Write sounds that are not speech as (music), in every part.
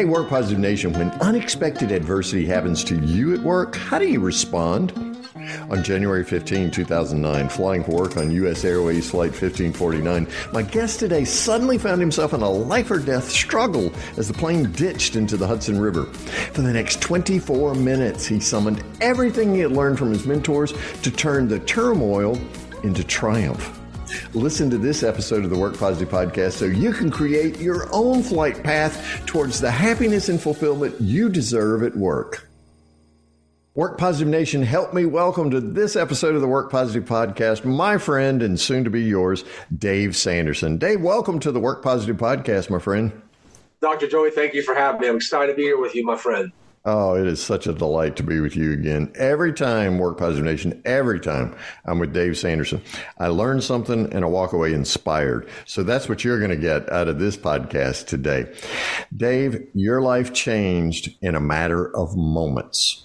Hey, Work Positive Nation, when unexpected adversity happens to you at work, how do you respond? On January 15, 2009, flying for work on U.S. Airways Flight 1549, my guest today suddenly found himself in a life or death struggle as the plane ditched into the Hudson River. For the next 24 minutes, he summoned everything he had learned from his mentors to turn the turmoil into triumph. Listen to this episode of the Work Positive Podcast so you can create your own flight path towards the happiness and fulfillment you deserve at work. Work Positive Nation, help me welcome to this episode of the Work Positive Podcast my friend and soon to be yours, Dave Sanderson. Dave, welcome to the Work Positive Podcast, my friend. Dr. Joey, thank you for having me. I'm excited to be here with you, my friend. Oh, it is such a delight to be with you again. Every time, Work Positive Nation, every time I'm with Dave Sanderson, I learn something and I walk away inspired. So that's what you're going to get out of this podcast today. Dave, your life changed in a matter of moments.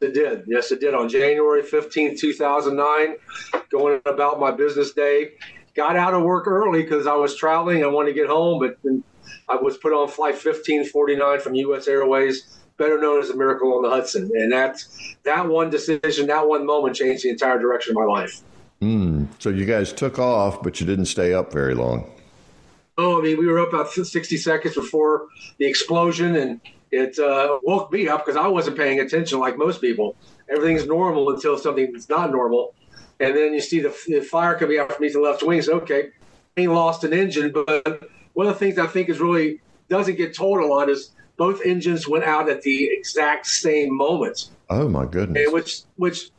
It did. Yes, it did. On January 15, 2009, going about my business day, got out of work early because I was traveling. I wanted to get home, but I was put on flight 1549 from U.S. Airways better known as a miracle on the Hudson. And that that one decision, that one moment changed the entire direction of my life. Mm, so you guys took off, but you didn't stay up very long. Oh, I mean, we were up about 60 seconds before the explosion, and it uh, woke me up because I wasn't paying attention like most people. Everything's normal until something's not normal. And then you see the, the fire coming out from the left wing. So, okay, he lost an engine. But one of the things I think is really doesn't get told a lot is both engines went out at the exact same moment. Oh my goodness! And which which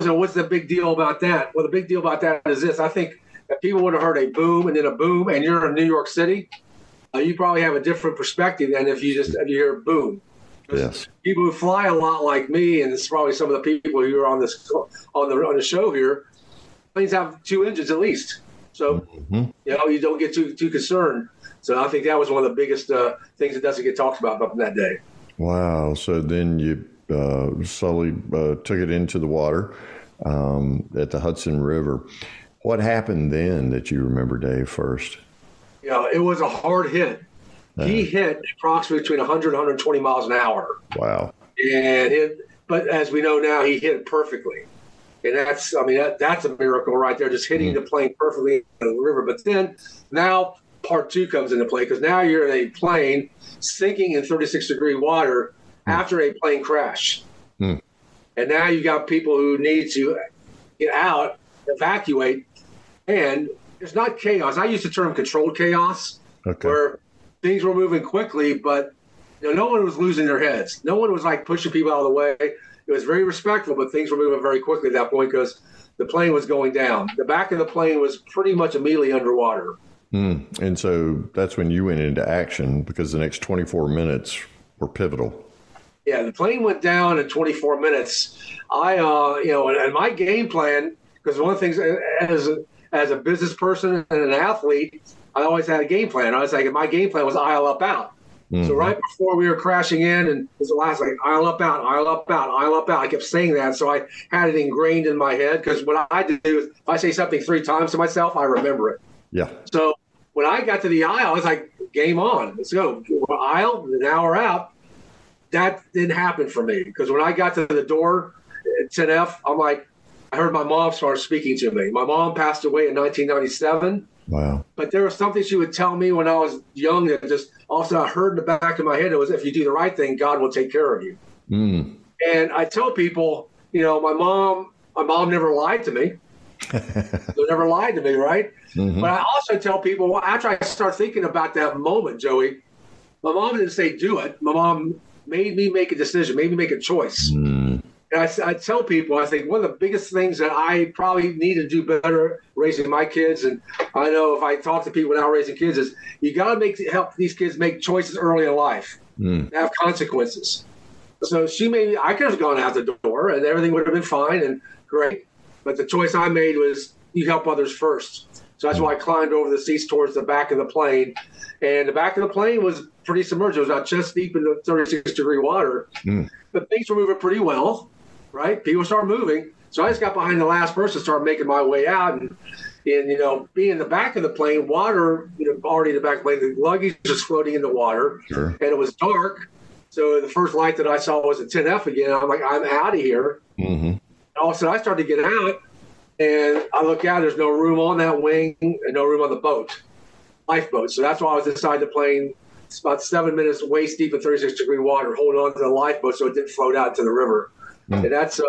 so what's the big deal about that? Well, the big deal about that is this: I think if people would have heard a boom and then a boom, and you're in New York City, uh, you probably have a different perspective than if you just if you hear boom. Yes. People who fly a lot like me, and it's probably some of the people who are on this on the on the show here. Planes have two engines at least, so mm-hmm. you know you don't get too too concerned. So I think that was one of the biggest uh, things that doesn't get talked about up that day. Wow. So then you uh, slowly uh, took it into the water um, at the Hudson River. What happened then that you remember, Dave, first? Yeah, it was a hard hit. He uh-huh. hit approximately between 100 and 120 miles an hour. Wow. And it, but as we know now, he hit it perfectly. And that's, I mean, that, that's a miracle right there, just hitting mm-hmm. the plane perfectly in the river. But then now part two comes into play because now you're in a plane sinking in 36 degree water mm. after a plane crash. Mm. And now you've got people who need to get out, evacuate, and it's not chaos. I use the term controlled chaos, okay. where things were moving quickly, but you know, no one was losing their heads. No one was like pushing people out of the way. It was very respectful, but things were moving very quickly at that point because the plane was going down. The back of the plane was pretty much immediately underwater. Mm. And so that's when you went into action because the next 24 minutes were pivotal. Yeah, the plane went down in 24 minutes. I, uh, you know, and my game plan, because one of the things as a, as a business person and an athlete, I always had a game plan. I was like, my game plan was aisle up out. Mm-hmm. So right before we were crashing in, and it was the last like aisle up out, aisle up out, aisle up out. I kept saying that, so I had it ingrained in my head. Because what I do is, if I say something three times to myself, I remember it. Yeah. So when I got to the aisle, I was like, game on, let's go. Aisle, now we're out. That didn't happen for me because when I got to the door at 10F, I'm like, I heard my mom start speaking to me. My mom passed away in 1997. Wow. But there was something she would tell me when I was young that just also I heard in the back of my head it was if you do the right thing, God will take care of you. Mm. And I tell people, you know, my mom, my mom never lied to me. They never lied to me, right? Mm-hmm. But I also tell people well, after I start thinking about that moment, Joey, my mom didn't say do it. My mom made me make a decision, made me make a choice. Mm. And I, I, tell people, I think one of the biggest things that I probably need to do better raising my kids, and I know if I talk to people now raising kids, is you got to make help these kids make choices early in life, mm. have consequences. So she made I could have gone out the door and everything would have been fine and great, but the choice I made was you help others first. So that's why I climbed over the seats towards the back of the plane. And the back of the plane was pretty submerged. It was about chest deep in the 36 degree water. Mm. But things were moving pretty well, right? People started moving. So I just got behind the last person, started making my way out. And, And, you know, being in the back of the plane, water, you know, already in the back of the plane, the luggage was floating in the water. Sure. And it was dark. So the first light that I saw was a 10F again. I'm like, I'm out of here. Mm-hmm. All of a sudden, I started to get out. And I look out, there's no room on that wing and no room on the boat, lifeboat. So that's why I was inside the plane. It's about seven minutes waist deep in 36 degree water, holding on to the lifeboat so it didn't float out to the river. Mm. And that's uh,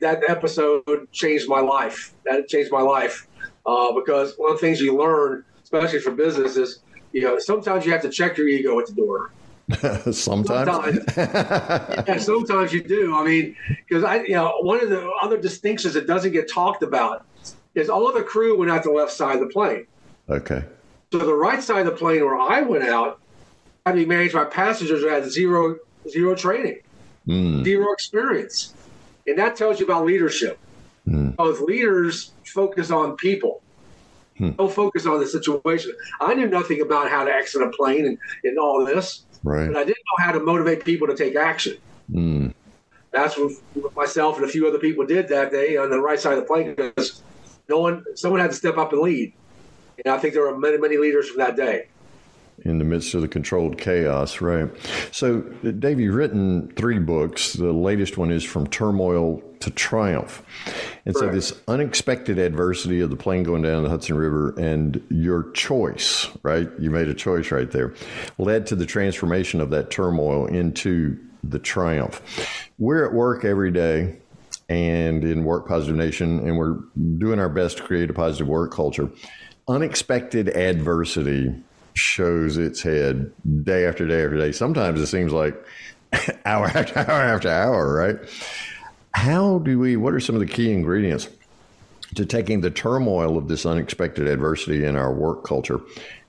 that episode changed my life. That changed my life uh, because one of the things you learn, especially for business, is you know sometimes you have to check your ego at the door. (laughs) sometimes, sometimes. (laughs) yeah, sometimes you do. I mean, because I, you know, one of the other distinctions that doesn't get talked about is all of the crew went out the left side of the plane. Okay. So the right side of the plane where I went out had to be managed by passengers who had zero zero training, mm. zero experience, and that tells you about leadership. Mm. Because leaders focus on people. Hmm. Don't focus on the situation. I knew nothing about how to exit a plane and, and all this. Right. But I didn't know how to motivate people to take action. Mm. That's what myself and a few other people did that day on the right side of the plane because no one, someone had to step up and lead. And I think there were many, many leaders from that day. In the midst of the controlled chaos, right? So, Dave, you've written three books. The latest one is From Turmoil to Triumph. And Correct. so, this unexpected adversity of the plane going down the Hudson River and your choice, right? You made a choice right there, led to the transformation of that turmoil into the triumph. We're at work every day and in Work Positive Nation, and we're doing our best to create a positive work culture. Unexpected adversity shows its head day after day after day. Sometimes it seems like (laughs) hour after (laughs) hour after hour, right? How do we, what are some of the key ingredients to taking the turmoil of this unexpected adversity in our work culture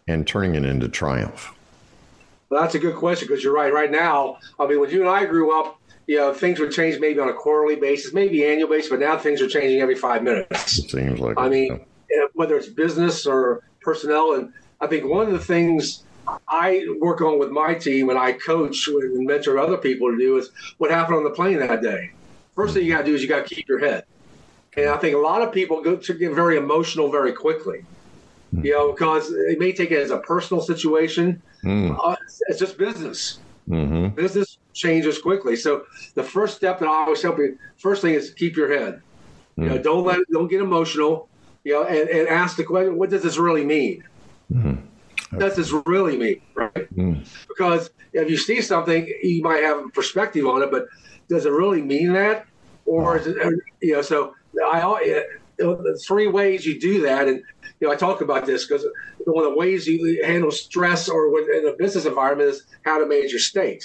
and turning it into triumph? Well, that's a good question because you're right. Right now, I mean, when you and I grew up, you know, things would change maybe on a quarterly basis, maybe annual basis, but now things are changing every five minutes. It seems like. I mean, eh, whether it's business or personnel, and I think one of the things I work on with my team and I coach and mentor other people to do is what happened on the plane that day. First thing you got to do is you got to keep your head. And I think a lot of people go to get very emotional very quickly, mm. you know, because they may take it as a personal situation. Mm. Uh, it's just business. Mm-hmm. Business changes quickly. So the first step that I always help you, first thing is keep your head. Mm. You know, don't let don't get emotional. You know, and, and ask the question, what does this really mean? Mm-hmm. What does this really mean, right? Mm. Because if you see something, you might have a perspective on it, but does it really mean that? Or is it, you know, so I, three ways you do that. And, you know, I talk about this because one of the ways you handle stress or in a business environment is how to manage your state,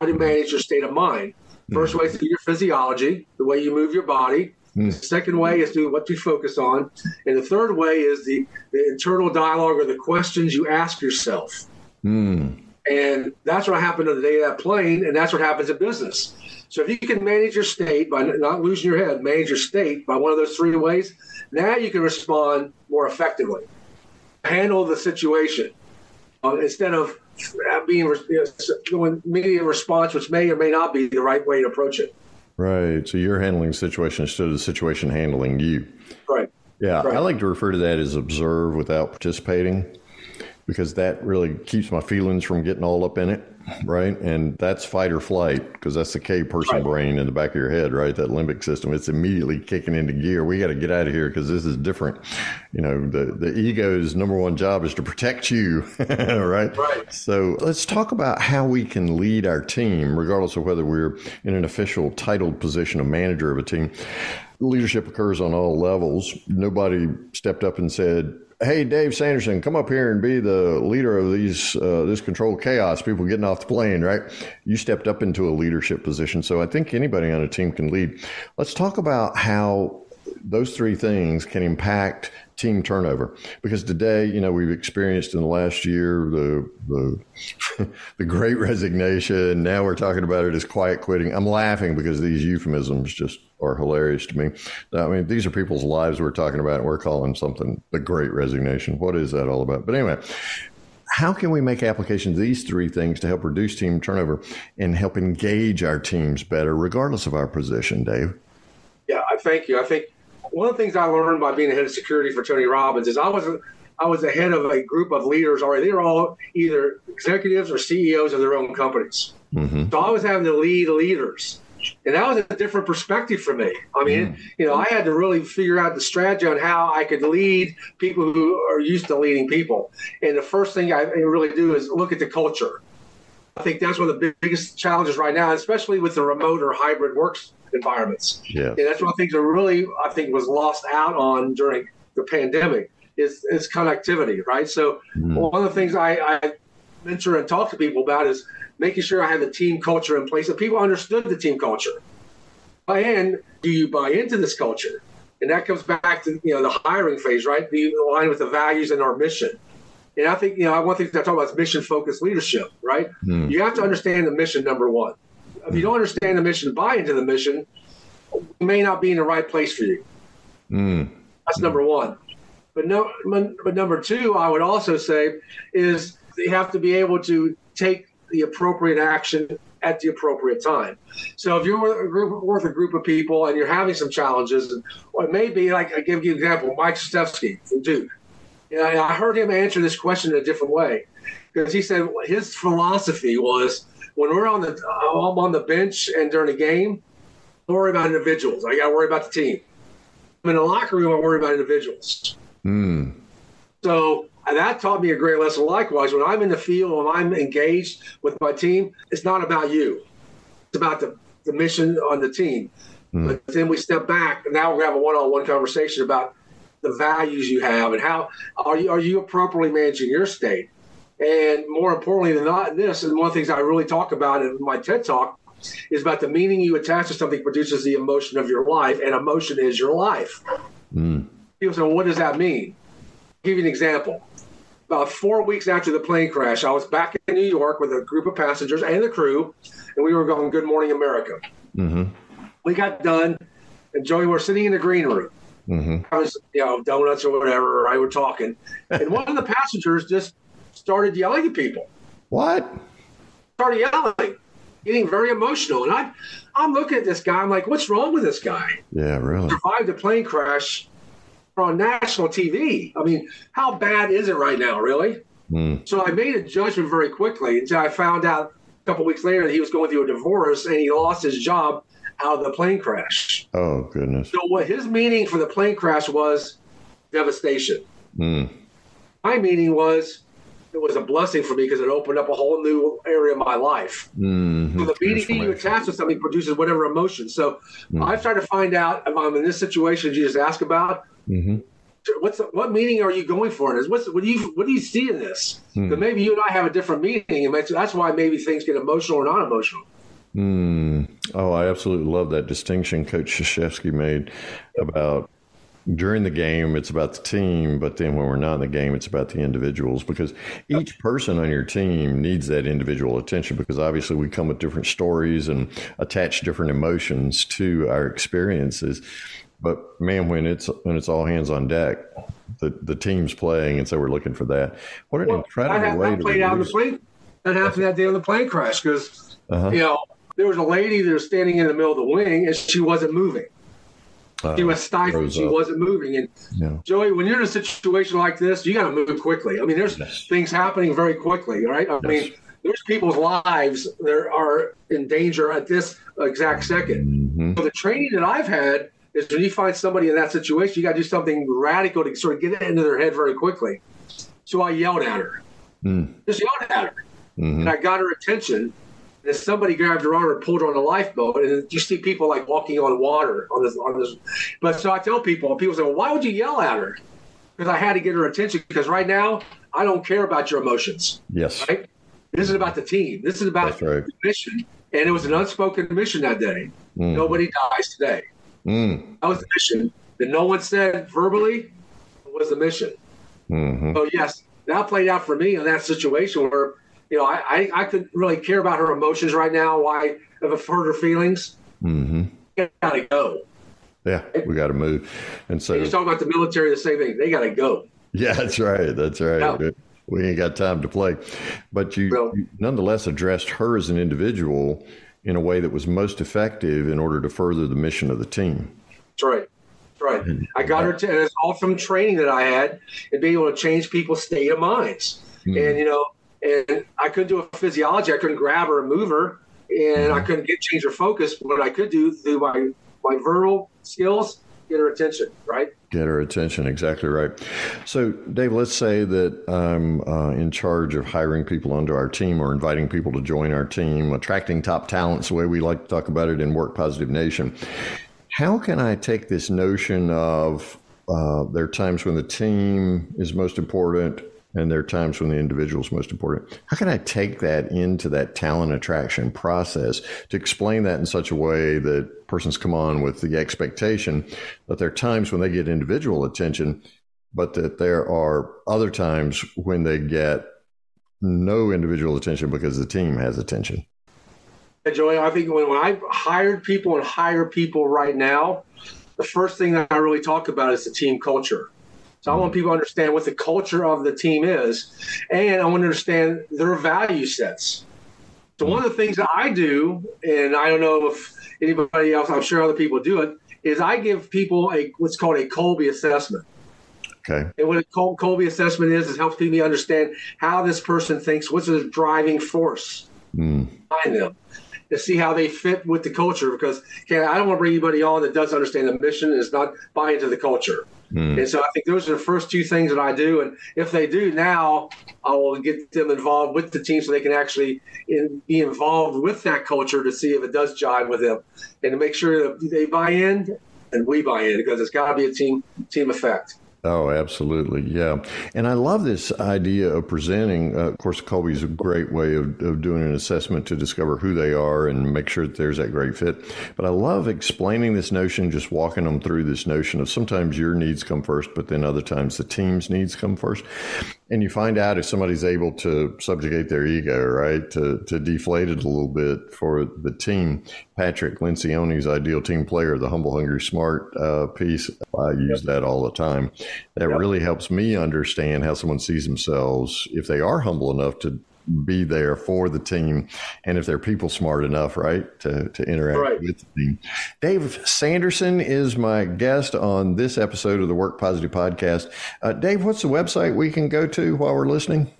how to manage your state of mind. First way is through your physiology, the way you move your body. Mm. The second way is through what you focus on. And the third way is the, the internal dialogue or the questions you ask yourself. Mm. And that's what happened on the day of that plane, and that's what happens in business. So if you can manage your state by not losing your head, manage your state by one of those three ways, now you can respond more effectively. Handle the situation uh, instead of being you know, going immediate response, which may or may not be the right way to approach it. Right. So you're handling the situation instead of the situation handling you. Right. Yeah. Right. I like to refer to that as observe without participating because that really keeps my feelings from getting all up in it right? And that's fight or flight because that's the K person right. brain in the back of your head, right? That limbic system. It's immediately kicking into gear. We got to get out of here because this is different. You know, the, the ego's number one job is to protect you, (laughs) right? Right. So let's talk about how we can lead our team, regardless of whether we're in an official titled position of manager of a team. Leadership occurs on all levels. Nobody stepped up and said, hey, Dave Sanderson, come up here and be the leader of these uh, this controlled chaos. People getting off the plane, right? You stepped up into a leadership position, so I think anybody on a team can lead. Let's talk about how those three things can impact team turnover because today you know we've experienced in the last year the the, (laughs) the great resignation now we're talking about it as quiet quitting i'm laughing because these euphemisms just are hilarious to me i mean these are people's lives we're talking about and we're calling something the great resignation what is that all about but anyway how can we make applications of these three things to help reduce team turnover and help engage our teams better regardless of our position dave yeah i thank you i think one of the things I learned by being a head of security for Tony Robbins is I was I was the head of a group of leaders already. They were all either executives or CEOs of their own companies. Mm-hmm. So I was having to lead leaders. And that was a different perspective for me. I mean, mm. you know, I had to really figure out the strategy on how I could lead people who are used to leading people. And the first thing I really do is look at the culture. I think that's one of the biggest challenges right now, especially with the remote or hybrid works environments. Yeah. And that's one of the things that really I think was lost out on during the pandemic is, is connectivity, right? So mm. one of the things I, I mentor and talk to people about is making sure I have the team culture in place that people understood the team culture. And do you buy into this culture? And that comes back to you know the hiring phase, right? Do you align with the values and our mission? And I think you know one thing I talk about is mission focused leadership, right? Mm. You have to understand the mission number one. If you don't understand the mission, buy into the mission, it may not be in the right place for you. Mm. That's number one. But no, but number two, I would also say is you have to be able to take the appropriate action at the appropriate time. So if you're a group, with a group of people and you're having some challenges, or it may be like I give you an example, Mike Krzyzewski from Duke. Know, I heard him answer this question in a different way because he said his philosophy was when we're on the I'm on the bench and during a game, don't worry about individuals. I got to worry about the team. I'm in the locker room. I worry about individuals. Mm. So that taught me a great lesson. Likewise, when I'm in the field, when I'm engaged with my team, it's not about you. It's about the, the mission on the team. Mm. But then we step back, and now we're going to have a one-on-one conversation about the values you have and how are you are you appropriately managing your state. And more importantly than not, this and one of the things I really talk about in my TED talk is about the meaning you attach to something produces the emotion of your life, and emotion is your life. Mm. People say, well, what does that mean? I'll give you an example about four weeks after the plane crash, I was back in New York with a group of passengers and the crew, and we were going Good Morning America. Mm-hmm. We got done, and Joey, we're sitting in the green room. Mm-hmm. I was, you know, donuts or whatever. I were talking, and one of the passengers just started yelling at people. What? Started yelling, getting very emotional, and I, I'm looking at this guy. I'm like, what's wrong with this guy? Yeah, really. Survived a plane crash on national TV. I mean, how bad is it right now, really? Mm. So I made a judgment very quickly until I found out a couple weeks later that he was going through a divorce and he lost his job out of the plane crash. Oh, goodness. So what his meaning for the plane crash was devastation. Mm. My meaning was it was a blessing for me because it opened up a whole new area of my life. Mm-hmm. So the meaning you attach to something produces whatever emotion. So mm. I've tried to find out if I'm in this situation you just asked about, Mm-hmm. What's what meaning are you going for in this? What's what do you what do you see in this? Mm. maybe you and I have a different meaning, and that's why maybe things get emotional or not emotional. Mm. Oh, I absolutely love that distinction Coach Krzyzewski made about during the game, it's about the team, but then when we're not in the game, it's about the individuals because each person on your team needs that individual attention because obviously we come with different stories and attach different emotions to our experiences. But man, when it's when it's all hands on deck, the the team's playing, and so we're looking for that. What an well, incredible that, way that to played out the plane. That happened that day on the plane crash because uh-huh. you know there was a lady that was standing in the middle of the wing and she wasn't moving. Uh, she was stifled. She up. wasn't moving. And yeah. Joey, when you're in a situation like this, you got to move quickly. I mean, there's yes. things happening very quickly, right? I yes. mean, there's people's lives that are in danger at this exact 2nd mm-hmm. So the training that I've had is when you find somebody in that situation, you got to do something radical to sort of get it into their head very quickly. So I yelled at her, mm. just yelled at her, mm-hmm. and I got her attention. And somebody grabbed her arm and pulled her on a lifeboat, and you see people like walking on water on this. On this, but so I tell people, people say, "Well, why would you yell at her?" Because I had to get her attention. Because right now, I don't care about your emotions. Yes. Right. This is about the team. This is about right. the mission. And it was an unspoken mission that day. Mm. Nobody dies today. Mm. That was the mission. That no one said verbally was the mission. Mm-hmm. So yes, that played out for me in that situation where you know I, I, I couldn't really care about her emotions right now. Why have hurt her feelings? Mm-hmm. Gotta go. Yeah, we got to move. And so you talk about the military, the same thing. They got to go. (laughs) Yeah, that's right. That's right. Yeah. We ain't got time to play. But you, no. you nonetheless addressed her as an individual in a way that was most effective in order to further the mission of the team. That's right. That's Right. I got her to, and it's all from training that I had and being able to change people's state of minds. Mm. And, you know, and I couldn't do a physiology. I couldn't grab her and move her, and mm. I couldn't get change her focus. But I could do through my my verbal skills, get her attention. Right. Get her attention. Exactly right. So, Dave, let's say that I'm uh, in charge of hiring people onto our team or inviting people to join our team, attracting top talents, the way we like to talk about it in Work Positive Nation. How can I take this notion of uh, there are times when the team is most important and there are times when the individual is most important. How can I take that into that talent attraction process to explain that in such a way that persons come on with the expectation that there are times when they get individual attention, but that there are other times when they get no individual attention because the team has attention? Joey, I think when, when I hired people and hire people right now, the first thing that I really talk about is the team culture. So I want people to understand what the culture of the team is, and I want to understand their value sets. So one of the things that I do, and I don't know if anybody else, I'm sure other people do it, is I give people a what's called a Kolbe assessment. Okay. And what a Kolbe assessment is, is helps people understand how this person thinks, what's the driving force mm. behind them to see how they fit with the culture because okay, I don't want to bring anybody on that doesn't understand the mission and is not buy into the culture. Mm. And so I think those are the first two things that I do. And if they do now, I will get them involved with the team so they can actually in, be involved with that culture to see if it does jive with them and to make sure that they buy in and we buy in because it's got to be a team team effect. Oh, absolutely. Yeah. And I love this idea of presenting. Uh, of course, Kolbe is a great way of, of doing an assessment to discover who they are and make sure that there's that great fit. But I love explaining this notion, just walking them through this notion of sometimes your needs come first, but then other times the team's needs come first. And you find out if somebody's able to subjugate their ego, right? To, to deflate it a little bit for the team. Patrick Lencioni's ideal team player, the humble, hungry, smart uh, piece. I use yep. that all the time. That yep. really helps me understand how someone sees themselves if they are humble enough to be there for the team and if they're people smart enough right to, to interact right. with the team dave sanderson is my guest on this episode of the work positive podcast uh, dave what's the website we can go to while we're listening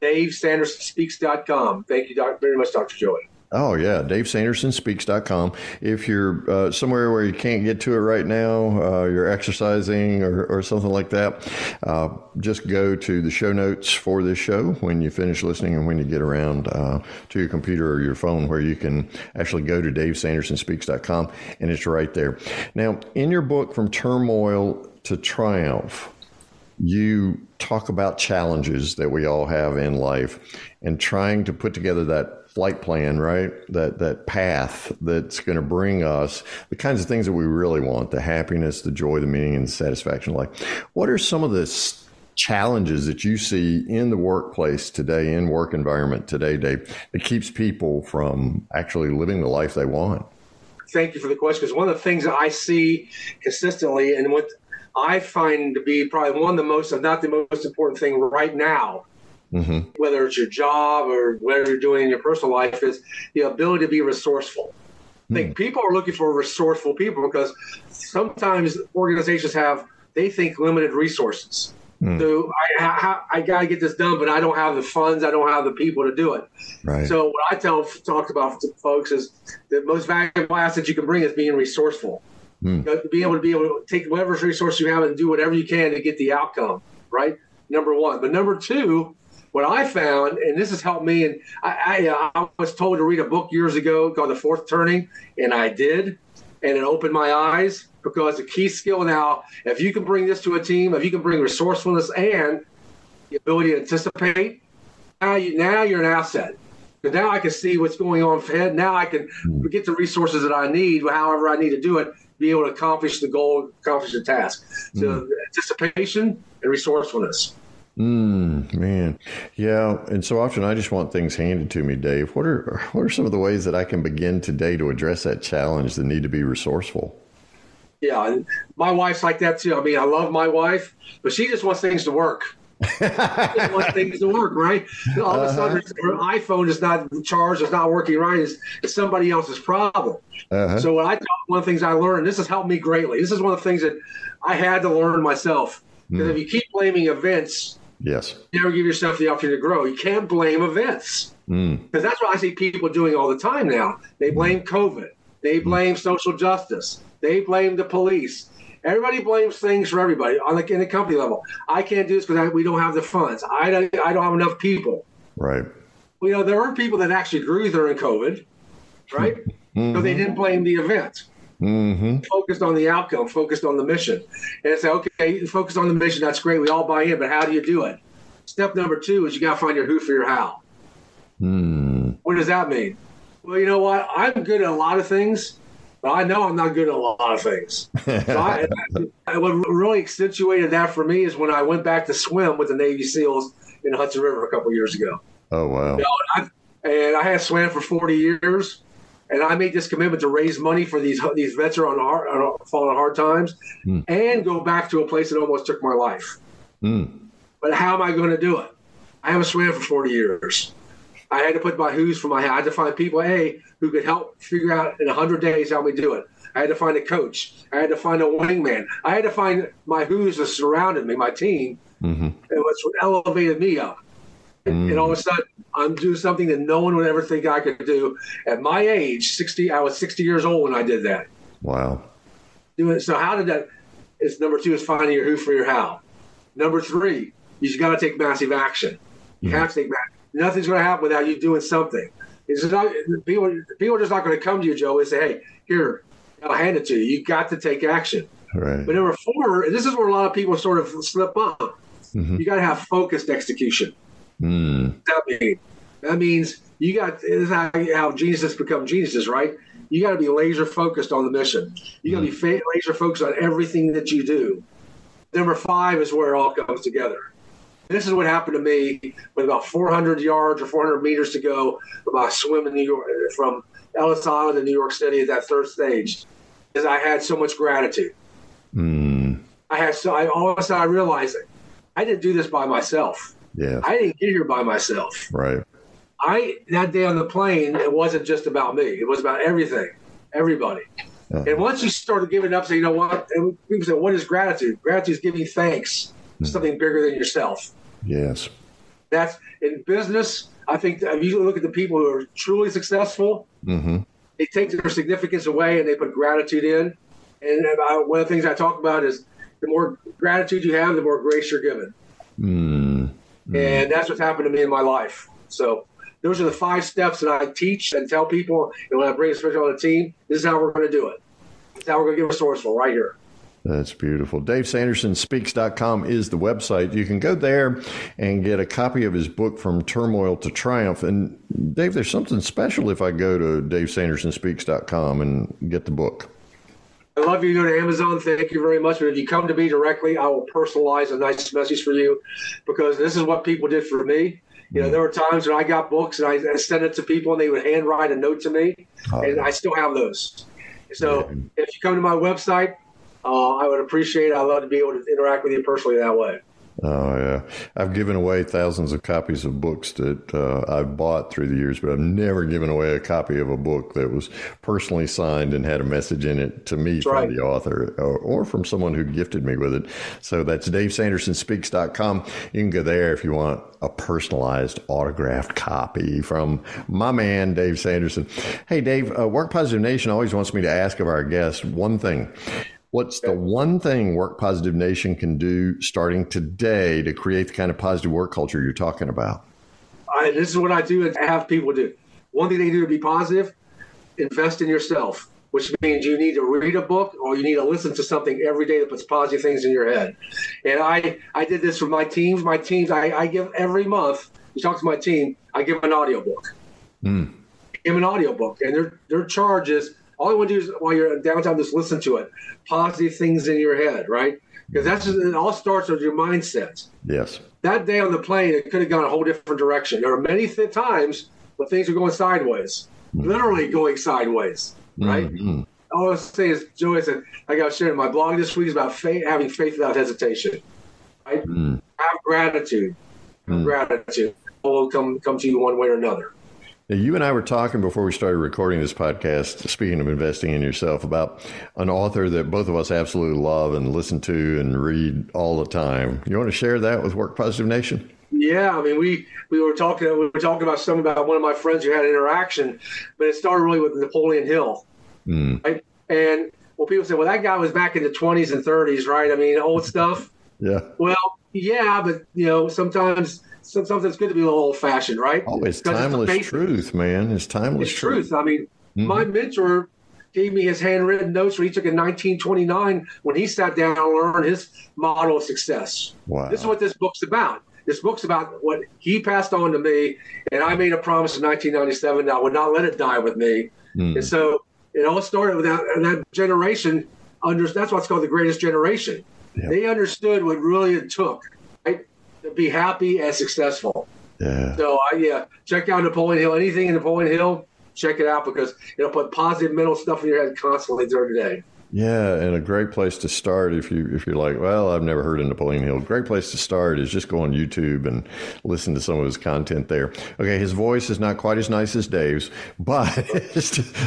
davesandersonspeaks.com thank you doc, very much dr joey Oh, yeah. DaveSandersonSpeaks.com. If you're uh, somewhere where you can't get to it right now, uh, you're exercising or, or, something like that, uh, just go to the show notes for this show when you finish listening and when you get around uh, to your computer or your phone where you can actually go to DaveSandersonSpeaks.com and it's right there. Now, in your book, From Turmoil to Triumph, you talk about challenges that we all have in life and trying to put together that flight plan, right? That that path that's going to bring us the kinds of things that we really want: the happiness, the joy, the meaning, and the satisfaction of life. What are some of the challenges that you see in the workplace today, in work environment today, Dave, that keeps people from actually living the life they want? Thank you for the question. Because one of the things that I see consistently, and what I find to be probably one of the most, if not the most important thing right now mm-hmm. whether it's your job or whatever you're doing in your personal life, is the ability to be resourceful. I think hmm. people are looking for resourceful people because sometimes organizations have they think limited resources. Mm. So I, I, I got to get this done, but I don't have the funds. I don't have the people to do it. Right. So what I tell talk about to folks is the most valuable asset you can bring is being resourceful. Mm. You know, being able to be able to take whatever resource you have and do whatever you can to get the outcome. Right. Number one, but number two what I found, and this has helped me, and I, I, I, was told to read a book years ago called The Fourth Turning, and I did, and it opened my eyes because the key skill now, if you can bring this to a team, if you can bring resourcefulness and the ability to anticipate, now, you, now you're an asset. Because now I can see what's going on ahead. Now I can get the resources that I need, however I need to do it, be able to accomplish the goal, accomplish the task. So mm. anticipation and resourcefulness. Mm, man, yeah, and so often I just want things handed to me, Dave. What are what are some of the ways that I can begin today to address that challenge? The need to be resourceful. Yeah, my wife's like that too. I mean, I love my wife, but she just wants things to work. just want things to work, right? All of a sudden, uh-huh. her iPhone is not charged, it's not working right. It's, it's somebody else's problem. Uh-huh. So what I one of the things I learned, this has helped me greatly. This is one of the things that I had to learn myself. Because mm. if you keep blaming events, yes, you never give yourself the opportunity to grow. You can't blame events because mm. that's what I see people doing all the time now. They blame COVID, they blame mm. social justice, they blame the police. Everybody blames things for everybody on the in the company level. I can't do this because we don't have the funds. I don't, I don't have enough people. Right. Well, you know, there are people that actually grew during COVID, right? mm-hmm. So they didn't blame the event. Mm-hmm. Focused on the outcome, focused on the mission, and say, okay, focus on the mission. That's great. We all buy in, but how do you do it? Step number two is you got to find your who for your how. Mm. What does that mean? Well, you know what? I'm good at a lot of things, but I know I'm not good at a lot of things. So I, (laughs) what really accentuated that for me is when I went back to swim with the Navy SEALs in the Hudson River a couple years ago. Oh wow! You know, and, I, and I had swam for 40 years, and I made this commitment to raise money for these these vets are on hard, on, falling hard times, mm. and go back to a place that almost took my life. Mm. But how am I going to do it? I haven't swam for 40 years. I had to put my who's for my I had to find people, A, who could help figure out in 100 days how we do it. I had to find a coach. I had to find a wingman. I had to find my who's that surrounded me, my team, mm-hmm. and what's elevated me up. Mm-hmm. And all of a sudden, I'm doing something that no one would ever think I could do. At my age, 60, I was 60 years old when I did that. Wow. Doing so, how did that? Is number two is finding your who for your how. Number three, you just got to take massive action. You mm-hmm. have to take massive nothing's going to happen without you doing something. It's not, people, people are just not going to come to you, Joe, and say, hey, here, I'll hand it to you. You got to take action. Right. But number four, this is where a lot of people sort of slip up. Mm-hmm. You got to have focused execution. Mm. That, means, that means you got this is how, how geniuses become geniuses, right? You got to be laser focused on the mission. You got to mm. be laser focused on everything that you do. Number five is where it all comes together. This is what happened to me with about 400 yards or 400 meters to go about swimming New York from Ellis Island to New York City at that third stage, is I had so much gratitude. Mm. I had so I all of a sudden I realized it. I didn't do this by myself. Yeah, I didn't get here by myself. Right. I that day on the plane, it wasn't just about me. It was about everything, everybody. Uh-huh. And once you started giving up, say, you know what? And people say, what is gratitude? Gratitude is giving thanks mm. something bigger than yourself. Yes. That's in business. I think if you look at the people who are truly successful, mm-hmm. they take their significance away and they put gratitude in. And about, one of the things I talk about is the more gratitude you have, the more grace you're given. Mm-hmm. And that's what's happened to me in my life. So those are the five steps that I teach and tell people. And when I bring a special on the team, this is how we're going to do it. This is how we're going to get resourceful right here. That's beautiful. DaveSandersonSpeaks.com is the website. You can go there and get a copy of his book, From Turmoil to Triumph. And Dave, there's something special if I go to DaveSandersonSpeaks.com and get the book. I love you. Go to Amazon. Thank you very much. But if you come to me directly, I will personalize a nice message for you because this is what people did for me. You know, there were times when I got books and I sent it to people and they would handwrite a note to me, oh, and I still have those. So if you come to my website, uh, I would appreciate. It. I'd love to be able to interact with you personally that way. Oh yeah, I've given away thousands of copies of books that uh, I've bought through the years, but I've never given away a copy of a book that was personally signed and had a message in it to me that's from right. the author or, or, from someone who gifted me with it. So that's DaveSandersonSpeaks.com. You can go there if you want a personalized autographed copy from my man Dave Sanderson. Hey Dave, uh, Work Positive Nation always wants me to ask of our guests one thing. What's the one thing Work Positive Nation can do starting today to create the kind of positive work culture you're talking about? I, this is what I do and have people do. One thing they do to be positive, invest in yourself, which means you need to read a book or you need to listen to something every day that puts positive things in your head. And I, I did this for my teams. My teams, I, I give every month, you talk to my team, I give them an audiobook. Mm. Give them an audiobook. And their, their charge is all you want to do is while you're downtown, just listen to it. Positive things in your head, right? Because that's just, it all starts with your mindset. Yes. That day on the plane, it could have gone a whole different direction. There are many th- times when things are going sideways, mm-hmm. literally going sideways, right? Mm-hmm. All I was saying is, Joey said, I was sharing my blog this week is about faith, having faith without hesitation. Right? Mm. Have gratitude. Mm. Gratitude will come come to you one way or another. Now, you and I were talking before we started recording this podcast, speaking of investing in yourself, about an author that both of us absolutely love and listen to and read all the time. You want to share that with Work Positive Nation? Yeah, I mean, we we were talking we were talking about something about one of my friends who had an interaction, but it started really with Napoleon Hill, mm. right? And well, people say, well, that guy was back in the 20s and 30s, right? I mean, old stuff. (laughs) Yeah. Well, yeah, but you know, sometimes sometimes it's good to be a little old fashioned, right? Oh, it's timeless it's truth, man. It's timeless it's truth. truth. I mean, mm-hmm. my mentor gave me his handwritten notes where he took in 1929 when he sat down and learned his model of success. Wow. This is what this book's about. This book's about what he passed on to me, and I made a promise in 1997 that I would not let it die with me. Mm. And so it all started with that, and that generation. Under, that's what's called the greatest generation. Yep. They understood what really it took to be happy and successful. Yeah. So I yeah, check out Napoleon Hill. Anything in Napoleon Hill, check it out because it'll put positive mental stuff in your head constantly during the day. Yeah, and a great place to start if you if you're like, well, I've never heard of Napoleon Hill. Great place to start is just go on YouTube and listen to some of his content there. Okay, his voice is not quite as nice as Dave's, but (laughs)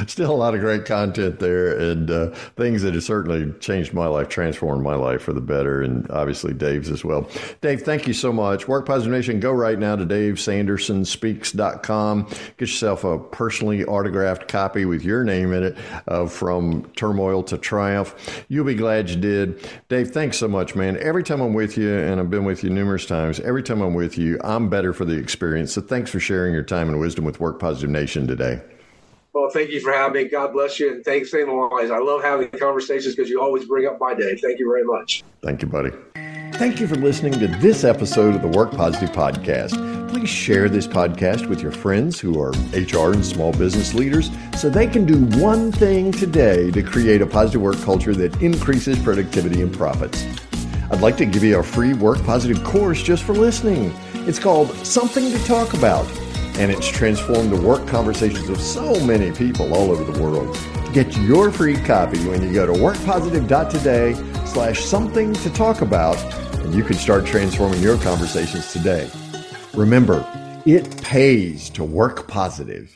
still a lot of great content there and uh, things that have certainly changed my life, transformed my life for the better, and obviously Dave's as well. Dave, thank you so much. Work Positive Nation, go right now to DaveSandersonSpeaks.com. Get yourself a personally autographed copy with your name in it uh, from Turmoil to triumph. You'll be glad you did. Dave, thanks so much, man. Every time I'm with you, and I've been with you numerous times, every time I'm with you, I'm better for the experience. So thanks for sharing your time and wisdom with Work Positive Nation today. Well, thank you for having me. God bless you. And thanks. Wise. I love having conversations because you always bring up my day. Thank you very much. Thank you, buddy. Thank you for listening to this episode of the Work Positive Podcast. Please share this podcast with your friends who are HR and small business leaders so they can do one thing today to create a positive work culture that increases productivity and profits. I'd like to give you a free Work Positive course just for listening. It's called Something to Talk About, and it's transformed the work conversations of so many people all over the world. Get your free copy when you go to workpositive.today slash something to talk about and you can start transforming your conversations today. Remember, it pays to work positive.